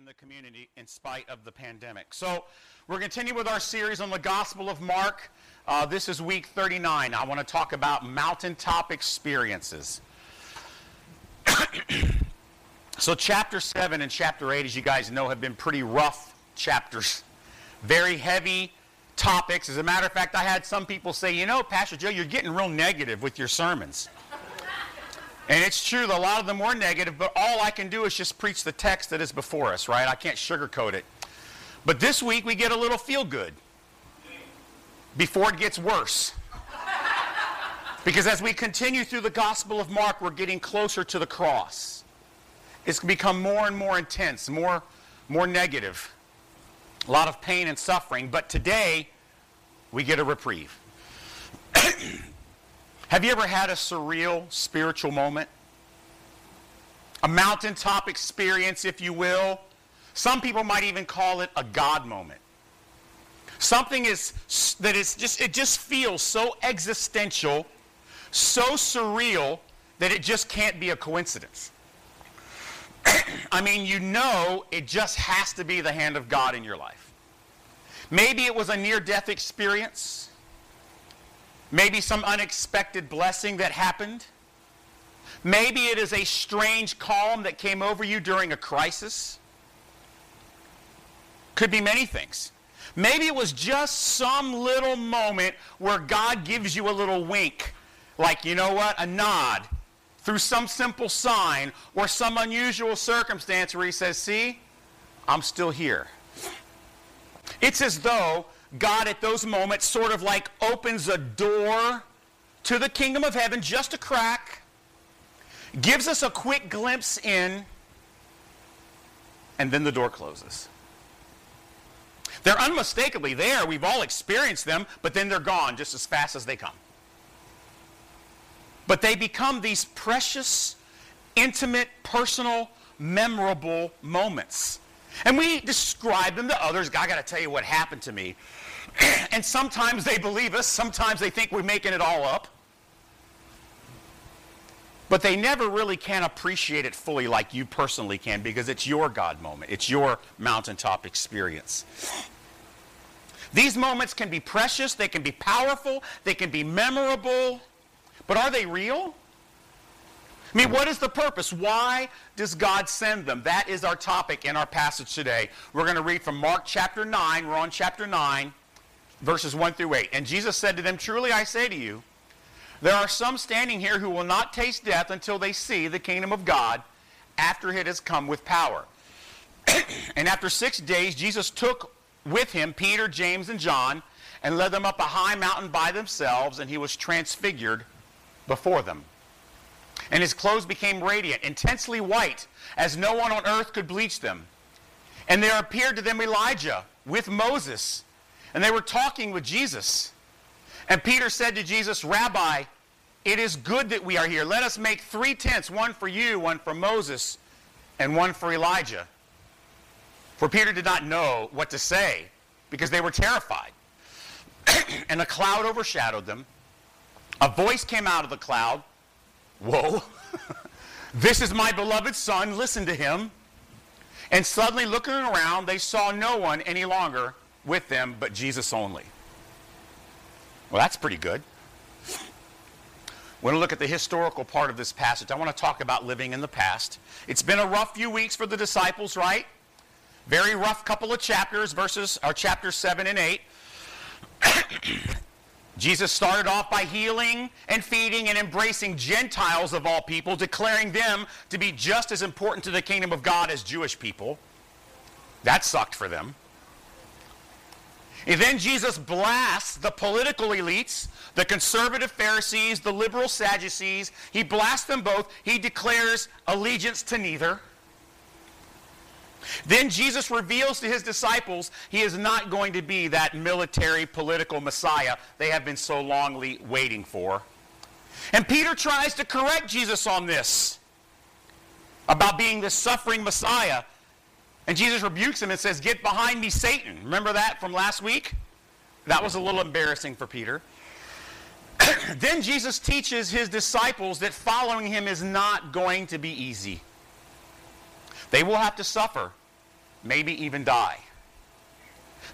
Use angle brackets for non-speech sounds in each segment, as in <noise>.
in the community in spite of the pandemic. So, we're continuing with our series on the Gospel of Mark. Uh, this is week 39. I want to talk about mountaintop experiences. <coughs> so, chapter 7 and chapter 8, as you guys know, have been pretty rough chapters. Very heavy topics. As a matter of fact, I had some people say, you know, Pastor Joe, you're getting real negative with your sermons. And it's true that a lot of them were negative, but all I can do is just preach the text that is before us, right? I can't sugarcoat it. But this week we get a little feel good before it gets worse. Because as we continue through the Gospel of Mark, we're getting closer to the cross. It's become more and more intense, more, more negative. A lot of pain and suffering. But today, we get a reprieve. <clears throat> Have you ever had a surreal spiritual moment? A mountaintop experience, if you will. Some people might even call it a God moment. Something is that is just it just feels so existential, so surreal that it just can't be a coincidence. <clears throat> I mean, you know it just has to be the hand of God in your life. Maybe it was a near death experience. Maybe some unexpected blessing that happened. Maybe it is a strange calm that came over you during a crisis. Could be many things. Maybe it was just some little moment where God gives you a little wink, like, you know what, a nod, through some simple sign or some unusual circumstance where He says, See, I'm still here. It's as though God at those moments sort of like opens a door to the kingdom of heaven, just a crack, gives us a quick glimpse in, and then the door closes. They're unmistakably there. We've all experienced them, but then they're gone just as fast as they come. But they become these precious, intimate, personal, memorable moments. And we describe them to others. I got to tell you what happened to me. <laughs> and sometimes they believe us, sometimes they think we're making it all up. But they never really can appreciate it fully like you personally can because it's your God moment. It's your mountaintop experience. These moments can be precious, they can be powerful, they can be memorable, but are they real? I mean, what is the purpose? Why does God send them? That is our topic in our passage today. We're going to read from Mark chapter 9. We're on chapter 9, verses 1 through 8. And Jesus said to them, Truly I say to you, there are some standing here who will not taste death until they see the kingdom of God after it has come with power. <clears throat> and after six days, Jesus took with him Peter, James, and John and led them up a high mountain by themselves, and he was transfigured before them. And his clothes became radiant, intensely white, as no one on earth could bleach them. And there appeared to them Elijah with Moses, and they were talking with Jesus. And Peter said to Jesus, Rabbi, it is good that we are here. Let us make three tents one for you, one for Moses, and one for Elijah. For Peter did not know what to say because they were terrified. <clears throat> and a cloud overshadowed them. A voice came out of the cloud Whoa, <laughs> this is my beloved son, listen to him. And suddenly, looking around, they saw no one any longer with them but Jesus only. Well, that's pretty good. Going to look at the historical part of this passage. I want to talk about living in the past. It's been a rough few weeks for the disciples, right? Very rough couple of chapters, verses or chapters 7 and 8. <coughs> Jesus started off by healing and feeding and embracing Gentiles of all people, declaring them to be just as important to the kingdom of God as Jewish people. That sucked for them. And then Jesus blasts the political elites, the conservative Pharisees, the liberal Sadducees. He blasts them both. He declares allegiance to neither. Then Jesus reveals to his disciples he is not going to be that military political Messiah they have been so longly waiting for. And Peter tries to correct Jesus on this about being the suffering Messiah. And Jesus rebukes him and says, Get behind me, Satan. Remember that from last week? That was a little embarrassing for Peter. <clears throat> then Jesus teaches his disciples that following him is not going to be easy. They will have to suffer. maybe even die.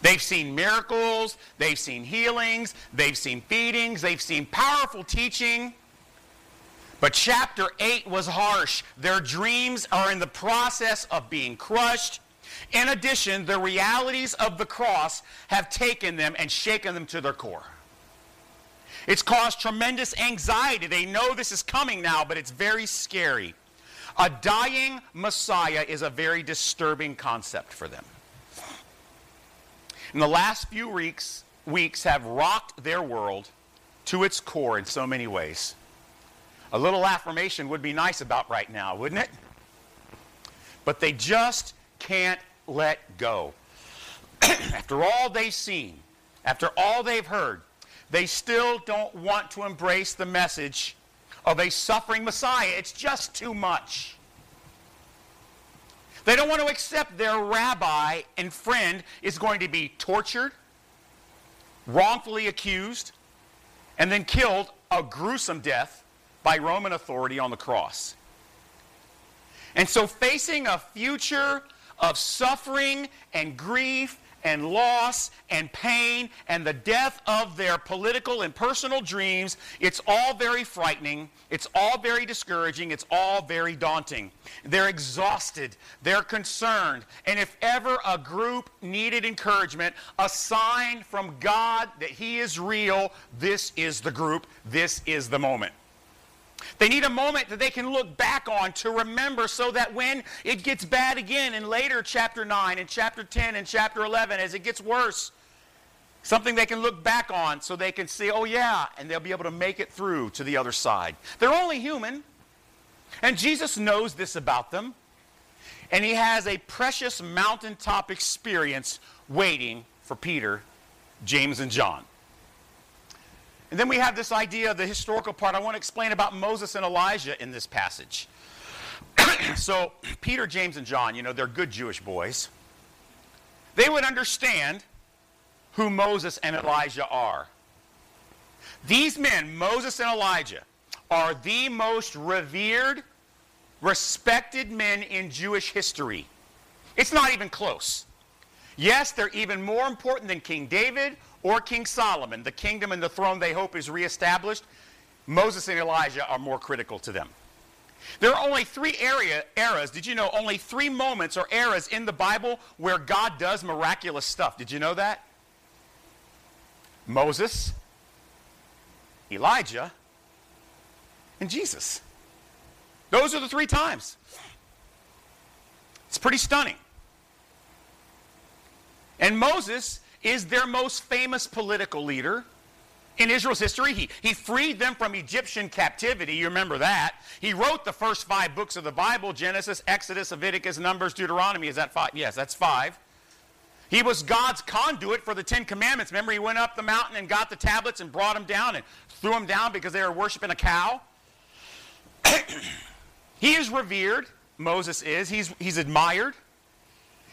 They've seen miracles, they've seen healings, they've seen feedings, they've seen powerful teaching. But chapter 8 was harsh. Their dreams are in the process of being crushed. In addition, the realities of the cross have taken them and shaken them to their core. It's caused tremendous anxiety. They know this is coming now, but it's very scary. A dying Messiah is a very disturbing concept for them. And the last few weeks, weeks have rocked their world to its core in so many ways. A little affirmation would be nice about right now, wouldn't it? But they just can't let go. <clears throat> after all they've seen, after all they've heard, they still don't want to embrace the message of a suffering Messiah. It's just too much. They don't want to accept their rabbi and friend is going to be tortured, wrongfully accused, and then killed a gruesome death by Roman authority on the cross. And so, facing a future of suffering and grief and loss and pain and the death of their political and personal dreams, it's all very frightening. It's all very discouraging. It's all very daunting. They're exhausted. They're concerned. And if ever a group needed encouragement, a sign from God that He is real, this is the group. This is the moment. They need a moment that they can look back on to remember so that when it gets bad again in later chapter 9 and chapter 10 and chapter 11, as it gets worse, something they can look back on so they can see, oh yeah, and they'll be able to make it through to the other side. They're only human. And Jesus knows this about them. And he has a precious mountaintop experience waiting for Peter, James, and John. And then we have this idea of the historical part. I want to explain about Moses and Elijah in this passage. <clears throat> so, Peter, James, and John, you know, they're good Jewish boys. They would understand who Moses and Elijah are. These men, Moses and Elijah, are the most revered, respected men in Jewish history. It's not even close. Yes, they're even more important than King David or King Solomon, the kingdom and the throne they hope is reestablished, Moses and Elijah are more critical to them. There are only three area, eras, did you know, only three moments or eras in the Bible where God does miraculous stuff. Did you know that? Moses, Elijah, and Jesus. Those are the three times. It's pretty stunning. And Moses is their most famous political leader in Israel's history. He, he freed them from Egyptian captivity. You remember that. He wrote the first five books of the Bible Genesis, Exodus, Leviticus, Numbers, Deuteronomy. Is that five? Yes, that's five. He was God's conduit for the Ten Commandments. Remember, he went up the mountain and got the tablets and brought them down and threw them down because they were worshiping a cow. <clears throat> he is revered, Moses is. He's, he's admired.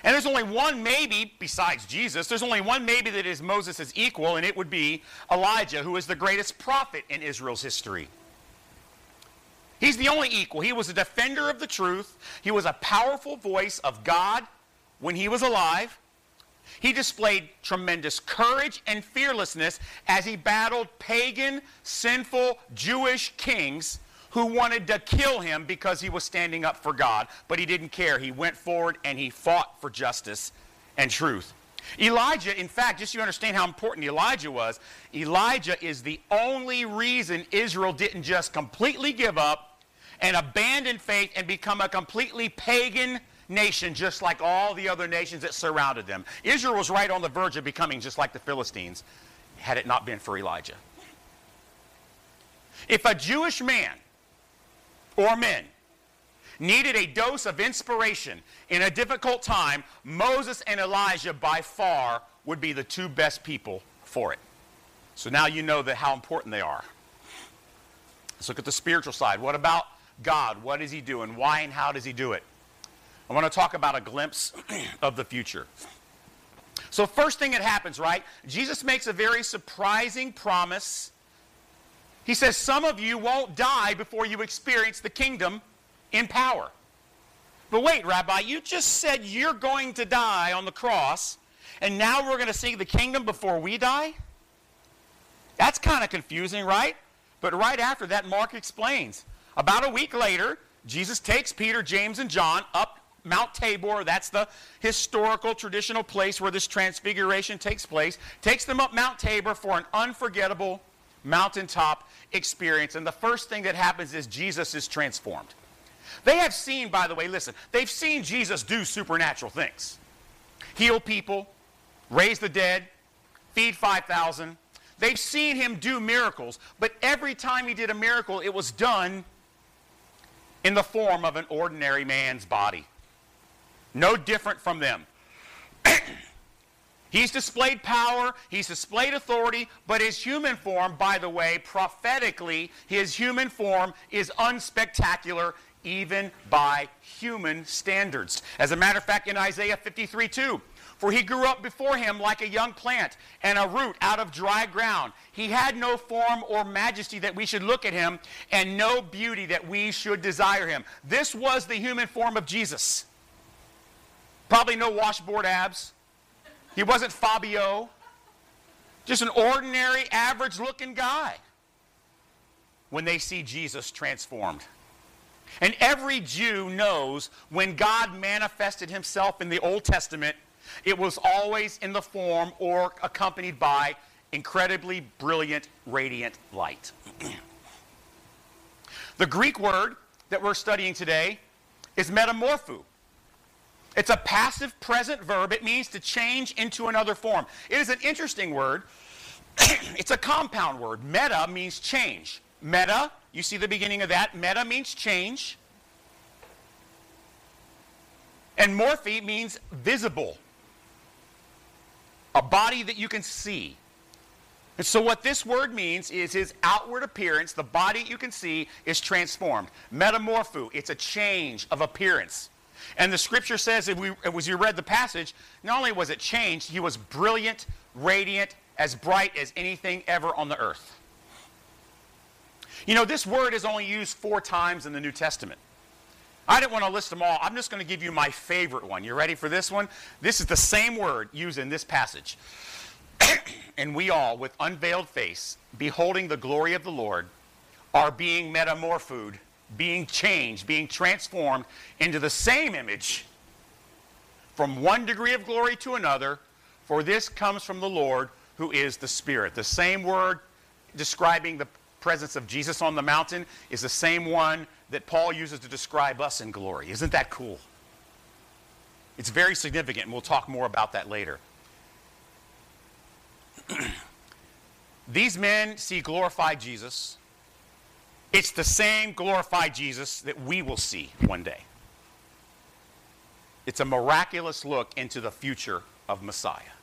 And there's only one maybe besides Jesus. There's only one maybe that is Moses' equal, and it would be Elijah, who is the greatest prophet in Israel's history. He's the only equal. He was a defender of the truth. He was a powerful voice of God when he was alive. He displayed tremendous courage and fearlessness as he battled pagan, sinful Jewish kings who wanted to kill him because he was standing up for God, but he didn't care. He went forward and he fought for justice and truth. Elijah, in fact, just so you understand how important Elijah was, Elijah is the only reason Israel didn't just completely give up and abandon faith and become a completely pagan nation just like all the other nations that surrounded them. Israel was right on the verge of becoming just like the Philistines had it not been for Elijah. If a Jewish man or men needed a dose of inspiration in a difficult time, Moses and Elijah by far would be the two best people for it. So now you know that how important they are. Let's look at the spiritual side. What about God? What is he doing? And why and how does he do it? I want to talk about a glimpse <clears throat> of the future. So first thing that happens, right? Jesus makes a very surprising promise he says, Some of you won't die before you experience the kingdom in power. But wait, Rabbi, you just said you're going to die on the cross, and now we're going to see the kingdom before we die? That's kind of confusing, right? But right after that, Mark explains. About a week later, Jesus takes Peter, James, and John up Mount Tabor. That's the historical, traditional place where this transfiguration takes place. Takes them up Mount Tabor for an unforgettable mountaintop experience. And the first thing that happens is Jesus is transformed. They have seen, by the way, listen, they've seen Jesus do supernatural things heal people, raise the dead, feed 5,000. They've seen him do miracles, but every time he did a miracle, it was done in the form of an ordinary man's body. No different from them. <clears throat> He's displayed power, he's displayed authority, but his human form, by the way, prophetically, his human form is unspectacular even by human standards. As a matter of fact, in Isaiah 53 2, for he grew up before him like a young plant and a root out of dry ground. He had no form or majesty that we should look at him, and no beauty that we should desire him. This was the human form of Jesus. Probably no washboard abs. He wasn't Fabio. Just an ordinary, average looking guy when they see Jesus transformed. And every Jew knows when God manifested himself in the Old Testament, it was always in the form or accompanied by incredibly brilliant, radiant light. <clears throat> the Greek word that we're studying today is metamorpho. It's a passive present verb. It means to change into another form. It is an interesting word. <clears throat> it's a compound word. Meta means change. Meta, you see the beginning of that. Meta means change. And morphe means visible. A body that you can see. And so, what this word means is his outward appearance, the body you can see, is transformed. Metamorpho, it's a change of appearance. And the scripture says, if we, as you read the passage, not only was it changed, he was brilliant, radiant, as bright as anything ever on the earth. You know, this word is only used four times in the New Testament. I didn't want to list them all. I'm just going to give you my favorite one. You ready for this one? This is the same word used in this passage. <coughs> and we all, with unveiled face, beholding the glory of the Lord, are being metamorphosed being changed, being transformed into the same image from one degree of glory to another, for this comes from the Lord who is the Spirit. The same word describing the presence of Jesus on the mountain is the same one that Paul uses to describe us in glory. Isn't that cool? It's very significant, and we'll talk more about that later. <clears throat> These men see glorified Jesus. It's the same glorified Jesus that we will see one day. It's a miraculous look into the future of Messiah.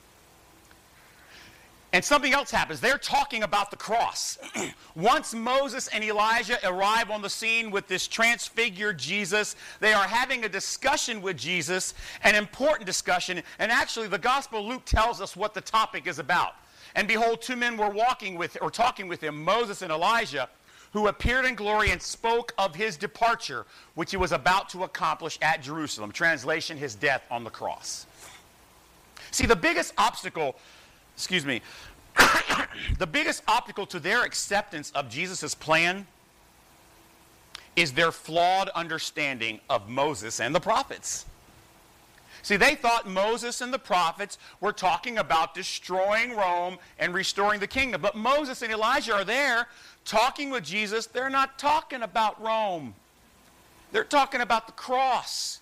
And something else happens. They're talking about the cross. <clears throat> Once Moses and Elijah arrive on the scene with this transfigured Jesus, they are having a discussion with Jesus, an important discussion. And actually, the Gospel of Luke tells us what the topic is about. And behold, two men were walking with or talking with him, Moses and Elijah who appeared in glory and spoke of his departure, which he was about to accomplish at Jerusalem. Translation, his death on the cross. See, the biggest obstacle, excuse me, <coughs> the biggest obstacle to their acceptance of Jesus' plan is their flawed understanding of Moses and the prophets. See, they thought Moses and the prophets were talking about destroying Rome and restoring the kingdom. But Moses and Elijah are there talking with Jesus, they're not talking about Rome. They're talking about the cross,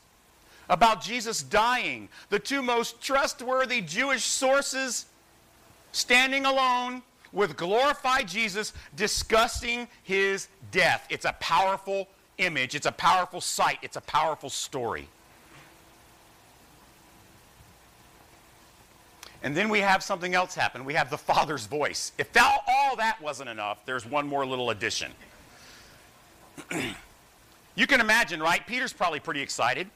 about Jesus dying. The two most trustworthy Jewish sources standing alone with glorified Jesus discussing his death. It's a powerful image, it's a powerful sight, it's a powerful story. And then we have something else happen. We have the Father's voice. If all, all that wasn't enough, there's one more little addition. <clears throat> you can imagine, right? Peter's probably pretty excited.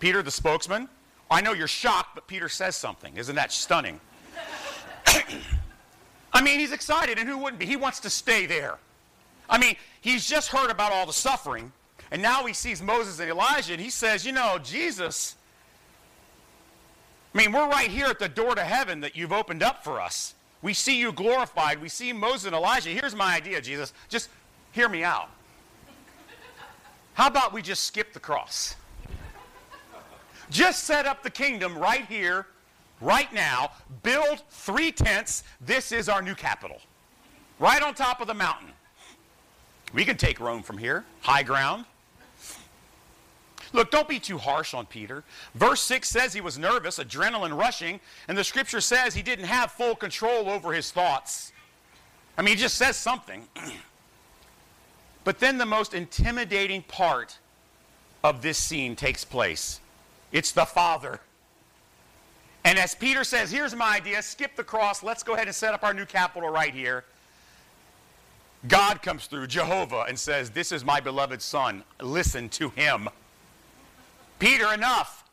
Peter, the spokesman. I know you're shocked, but Peter says something. Isn't that stunning? <clears throat> I mean, he's excited, and who wouldn't be? He wants to stay there. I mean, he's just heard about all the suffering, And now he sees Moses and Elijah, and he says, You know, Jesus, I mean, we're right here at the door to heaven that you've opened up for us. We see you glorified. We see Moses and Elijah. Here's my idea, Jesus. Just hear me out. How about we just skip the cross? Just set up the kingdom right here, right now. Build three tents. This is our new capital. Right on top of the mountain. We can take Rome from here, high ground. Look, don't be too harsh on Peter. Verse 6 says he was nervous, adrenaline rushing, and the scripture says he didn't have full control over his thoughts. I mean, he just says something. <clears throat> but then the most intimidating part of this scene takes place it's the Father. And as Peter says, here's my idea skip the cross, let's go ahead and set up our new capital right here. God comes through, Jehovah, and says, This is my beloved Son. Listen to him. Peter, enough.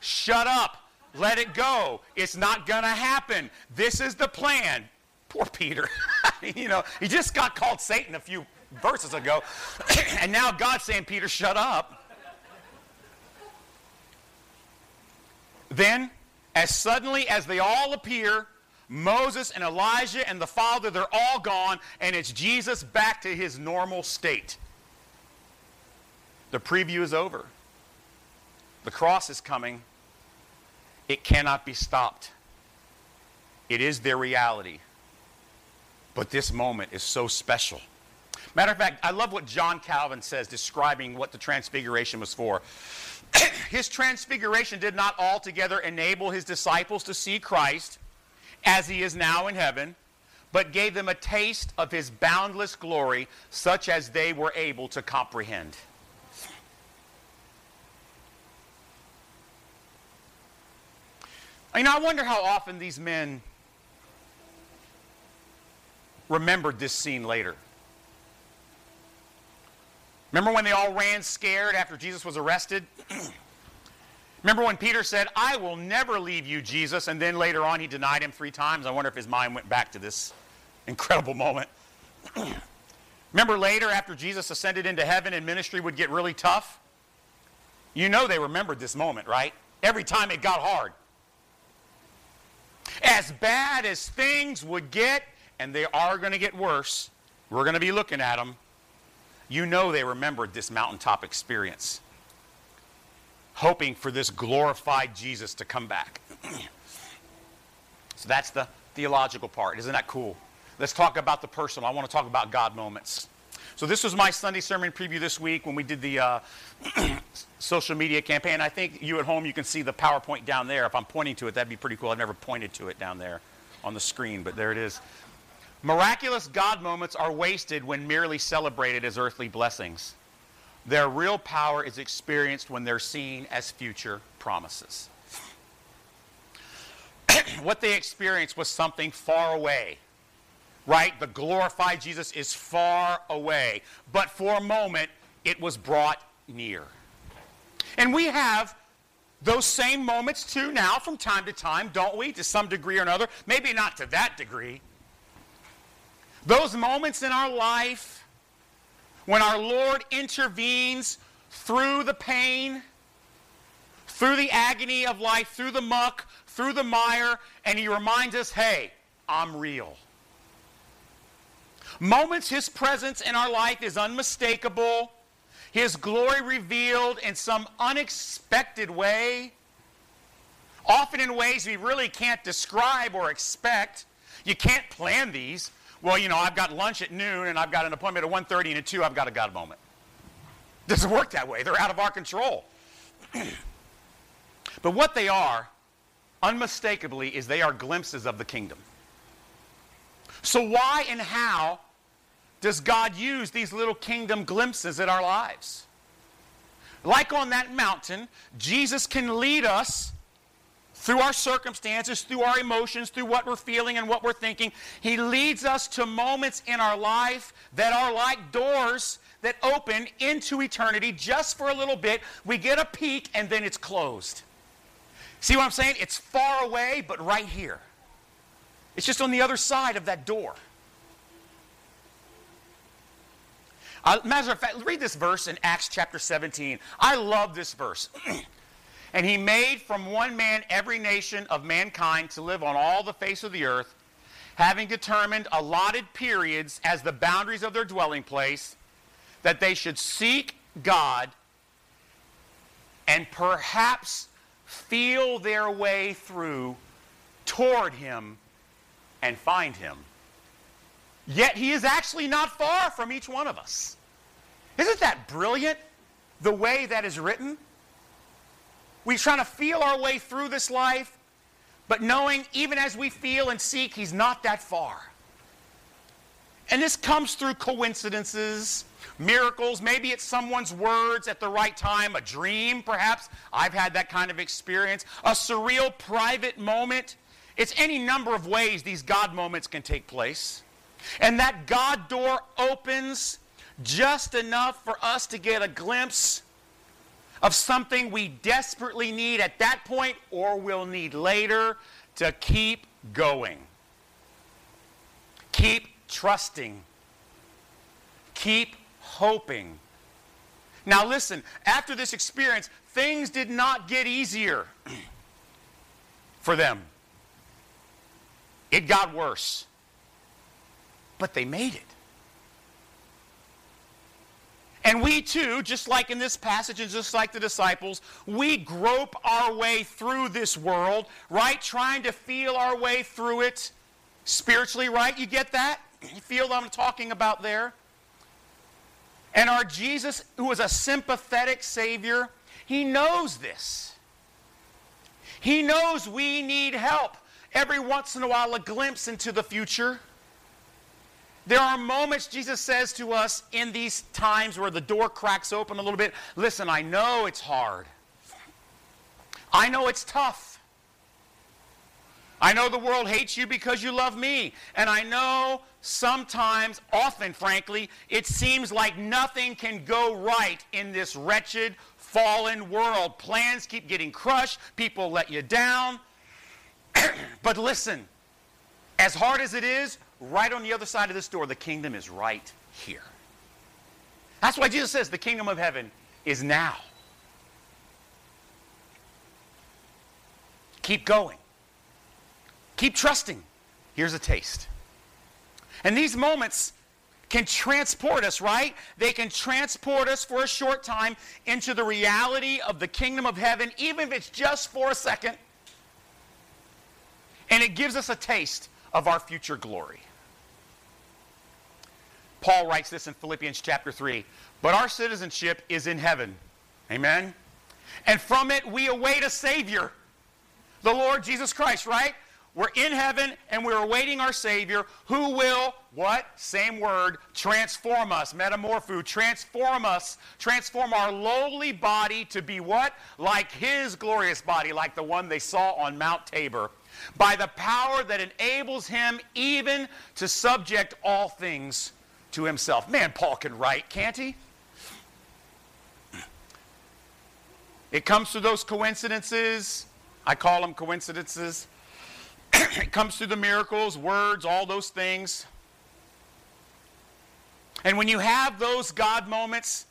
Shut up. Let it go. It's not going to happen. This is the plan. Poor Peter. <laughs> you know, he just got called Satan a few verses ago. <coughs> and now God's saying, Peter, shut up. Then, as suddenly as they all appear, Moses and Elijah and the Father, they're all gone, and it's Jesus back to his normal state. The preview is over. The cross is coming. It cannot be stopped. It is their reality. But this moment is so special. Matter of fact, I love what John Calvin says describing what the transfiguration was for. <clears throat> his transfiguration did not altogether enable his disciples to see Christ as he is now in heaven, but gave them a taste of his boundless glory, such as they were able to comprehend. I mean, I wonder how often these men remembered this scene later. Remember when they all ran scared after Jesus was arrested? <clears throat> Remember when Peter said, I will never leave you, Jesus, and then later on he denied him three times? I wonder if his mind went back to this incredible moment. <clears throat> Remember later, after Jesus ascended into heaven and ministry would get really tough? You know they remembered this moment, right? Every time it got hard. As bad as things would get, and they are going to get worse, we're going to be looking at them. You know they remembered this mountaintop experience hoping for this glorified Jesus to come back. <clears throat> so that's the theological part. Isn't that cool? Let's talk about the personal. I want to talk about God moments. So this was my Sunday sermon preview this week when we did the uh, <clears throat> social media campaign. I think you at home, you can see the PowerPoint down there. If I'm pointing to it, that'd be pretty cool. I've never pointed to it down there on the screen, but there it is. Miraculous God moments are wasted when merely celebrated as earthly blessings. Their real power is experienced when they're seen as future promises. <clears throat> what they experienced was something far away, right? The glorified Jesus is far away, but for a moment it was brought near. And we have those same moments too now from time to time, don't we? To some degree or another. Maybe not to that degree. Those moments in our life when our Lord intervenes through the pain, through the agony of life, through the muck, through the mire, and He reminds us, hey, I'm real. Moments His presence in our life is unmistakable, His glory revealed in some unexpected way, often in ways we really can't describe or expect. You can't plan these well, you know, I've got lunch at noon and I've got an appointment at 1.30 and at 2 I've got a God moment. Doesn't work that way. They're out of our control. <clears throat> but what they are, unmistakably, is they are glimpses of the kingdom. So why and how does God use these little kingdom glimpses in our lives? Like on that mountain, Jesus can lead us through our circumstances, through our emotions, through what we're feeling and what we're thinking. He leads us to moments in our life that are like doors that open into eternity just for a little bit. We get a peek and then it's closed. See what I'm saying? It's far away, but right here. It's just on the other side of that door. Uh, matter of fact, read this verse in Acts chapter 17. I love this verse. <clears throat> and he made from one man every nation of mankind to live on all the face of the earth, having determined allotted periods as the boundaries of their dwelling place, that they should seek God and perhaps feel their way through toward him and find him. Yet he is actually not far from each one of us. Isn't that brilliant, the way that is written? We're trying to feel our way through this life, but knowing even as we feel and seek, he's not that far. And this comes through coincidences, miracles. Maybe it's someone's words at the right time, a dream, perhaps. I've had that kind of experience. A surreal private moment. It's any number of ways these God moments can take place. And that God door opens just enough for us to get a glimpse of something we desperately need at that point or will need later to keep going. Keep trusting. Keep hoping. Now, listen, after this experience, things did not get easier <clears throat> for them. It got worse. But they made it. And we too, just like in this passage and just like the disciples, we grope our way through this world, right? Trying to feel our way through it spiritually, right? You get that? You feel what I'm talking about there? And our Jesus, who is a sympathetic Savior, he knows this. He knows we need help. Every once in a while, a glimpse into the future. There are moments, Jesus says to us, in these times where the door cracks open a little bit. Listen, I know it's hard. I know it's tough. I know the world hates you because you love me. And I know sometimes, often, frankly, it seems like nothing can go right in this wretched, fallen world. Plans keep getting crushed, people let you down. <coughs> but listen, as hard as it is, right on the other side of this door, the kingdom is right here. That's why Jesus says the kingdom of heaven is now. Keep going. Keep trusting. Here's a taste. And these moments can transport us, right? They can transport us for a short time into the reality of the kingdom of heaven, even if it's just for a second. And it gives us a taste of our future glory. Paul writes this in Philippians chapter 3 But our citizenship is in heaven. Amen? And from it we await a Savior, the Lord Jesus Christ, right? We're in heaven and we're awaiting our Savior who will, what? Same word, transform us. Metamorpho, transform us, transform our lowly body to be what? Like His glorious body, like the one they saw on Mount Tabor. By the power that enables Him even to subject all things to Himself. Man, Paul can write, can't he? It comes through those coincidences. I call them coincidences <coughs> it comes through the miracles, words, all those things. And when you have those God moments,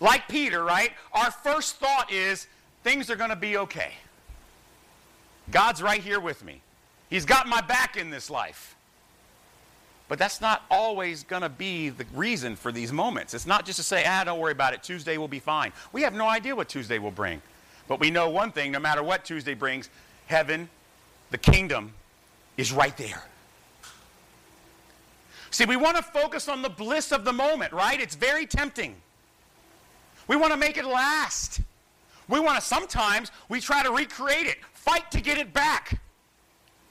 like Peter, right, our first thought is things are going to be okay. God's right here with me. He's got my back in this life. But that's not always going to be the reason for these moments. It's not just to say, ah, don't worry about it. Tuesday will be fine. We have no idea what Tuesday will bring. But we know one thing no matter what Tuesday brings, heaven the kingdom is right there. See, we want to focus on the bliss of the moment, right? It's very tempting. We want to make it last. We want to sometimes we try to recreate it, fight to get it back.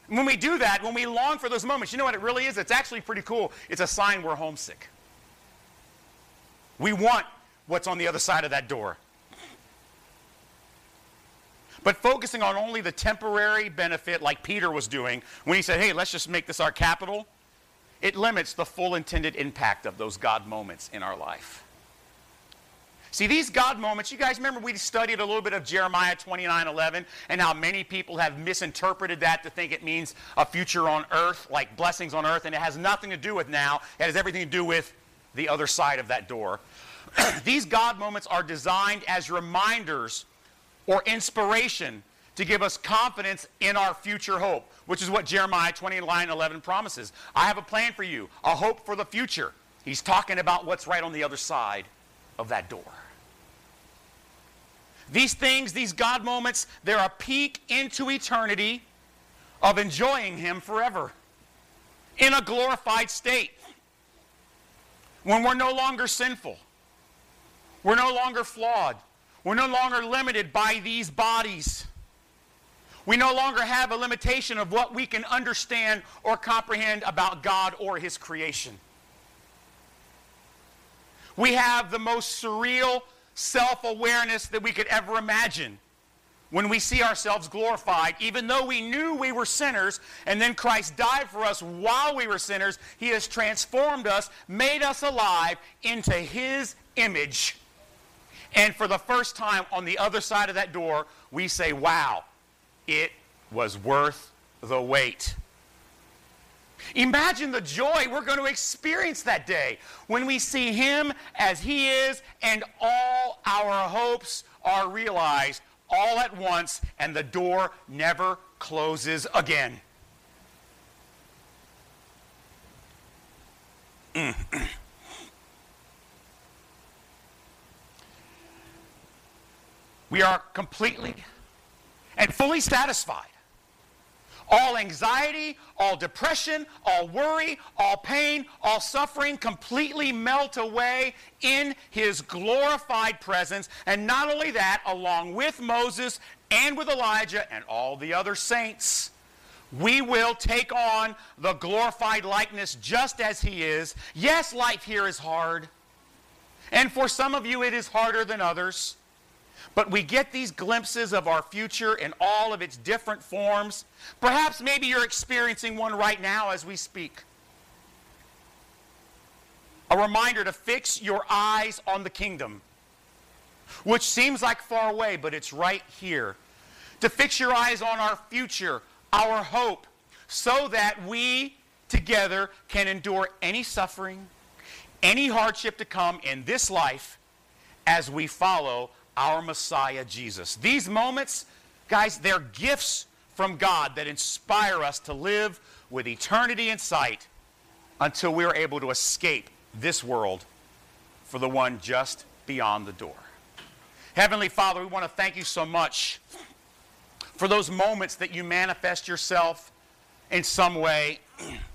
When we do that, when we long for those moments, you know what it really is? It's actually pretty cool. It's a sign we're homesick. We want what's on the other side of that door. But focusing on only the temporary benefit, like Peter was doing when he said, hey, let's just make this our capital, it limits the full intended impact of those God moments in our life. See, these God moments, you guys remember we studied a little bit of Jeremiah 29 11 and how many people have misinterpreted that to think it means a future on earth, like blessings on earth, and it has nothing to do with now. It has everything to do with the other side of that door. <clears throat> These God moments are designed as reminders or inspiration to give us confidence in our future hope, which is what Jeremiah 29 11 promises. I have a plan for you, a hope for the future. He's talking about what's right on the other side of that door. These things, these God moments, they're a peek into eternity of enjoying Him forever in a glorified state. When we're no longer sinful, we're no longer flawed, we're no longer limited by these bodies. We no longer have a limitation of what we can understand or comprehend about God or His creation. We have the most surreal self awareness that we could ever imagine when we see ourselves glorified, even though we knew we were sinners, and then Christ died for us while we were sinners, He has transformed us, made us alive into His image. And for the first time on the other side of that door, we say, Wow, it was worth the wait. Imagine the joy we're going to experience that day when we see Him as He is and all our hopes are realized all at once and the door never closes again. <clears throat> we are completely and fully satisfied all anxiety, all depression, all worry, all pain, all suffering completely melt away in his glorified presence. And not only that, along with Moses and with Elijah and all the other saints, we will take on the glorified likeness just as he is. Yes, life here is hard. And for some of you, it is harder than others. But we get these glimpses of our future in all of its different forms. Perhaps maybe you're experiencing one right now as we speak. A reminder to fix your eyes on the kingdom, which seems like far away, but it's right here. To fix your eyes on our future, our hope, so that we together can endure any suffering, any hardship to come in this life as we follow our Messiah Jesus. These moments, guys, they're gifts from God that inspire us to live with eternity in sight until we are able to escape this world for the one just beyond the door. Heavenly Father, we want to thank you so much for those moments that you manifest yourself in some way. <clears throat>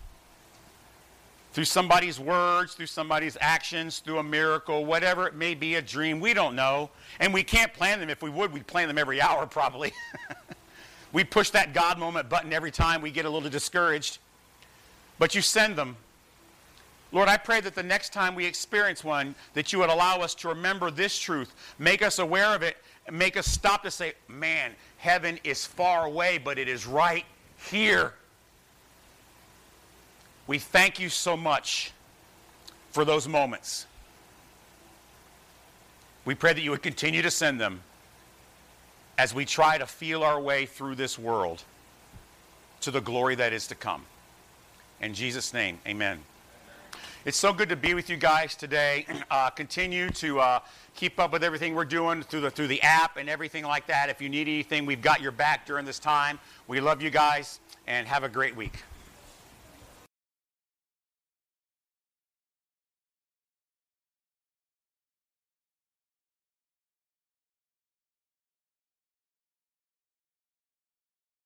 through somebody's words, through somebody's actions, through a miracle, whatever it may be, a dream, we don't know. And we can't plan them. If we would, we'd plan them every <laughs> hour probably. <laughs> we push that God moment button every time we get a little discouraged. But you send them. Lord, I pray that the next time we experience one, that you would allow us to remember this truth, make us aware of it, make us stop to say, man, heaven is far away, but it is right here. We thank you so much for those moments. We pray that you would continue to send them as we try to feel our way through this world to the glory that is to come. In Jesus' name, amen. It's so good to be with you guys today. <clears throat> Uh, continue to uh, keep up with everything we're doing through the, through the app and everything like that. If you need anything, we've got your back during this time. We love you guys, and have a great week.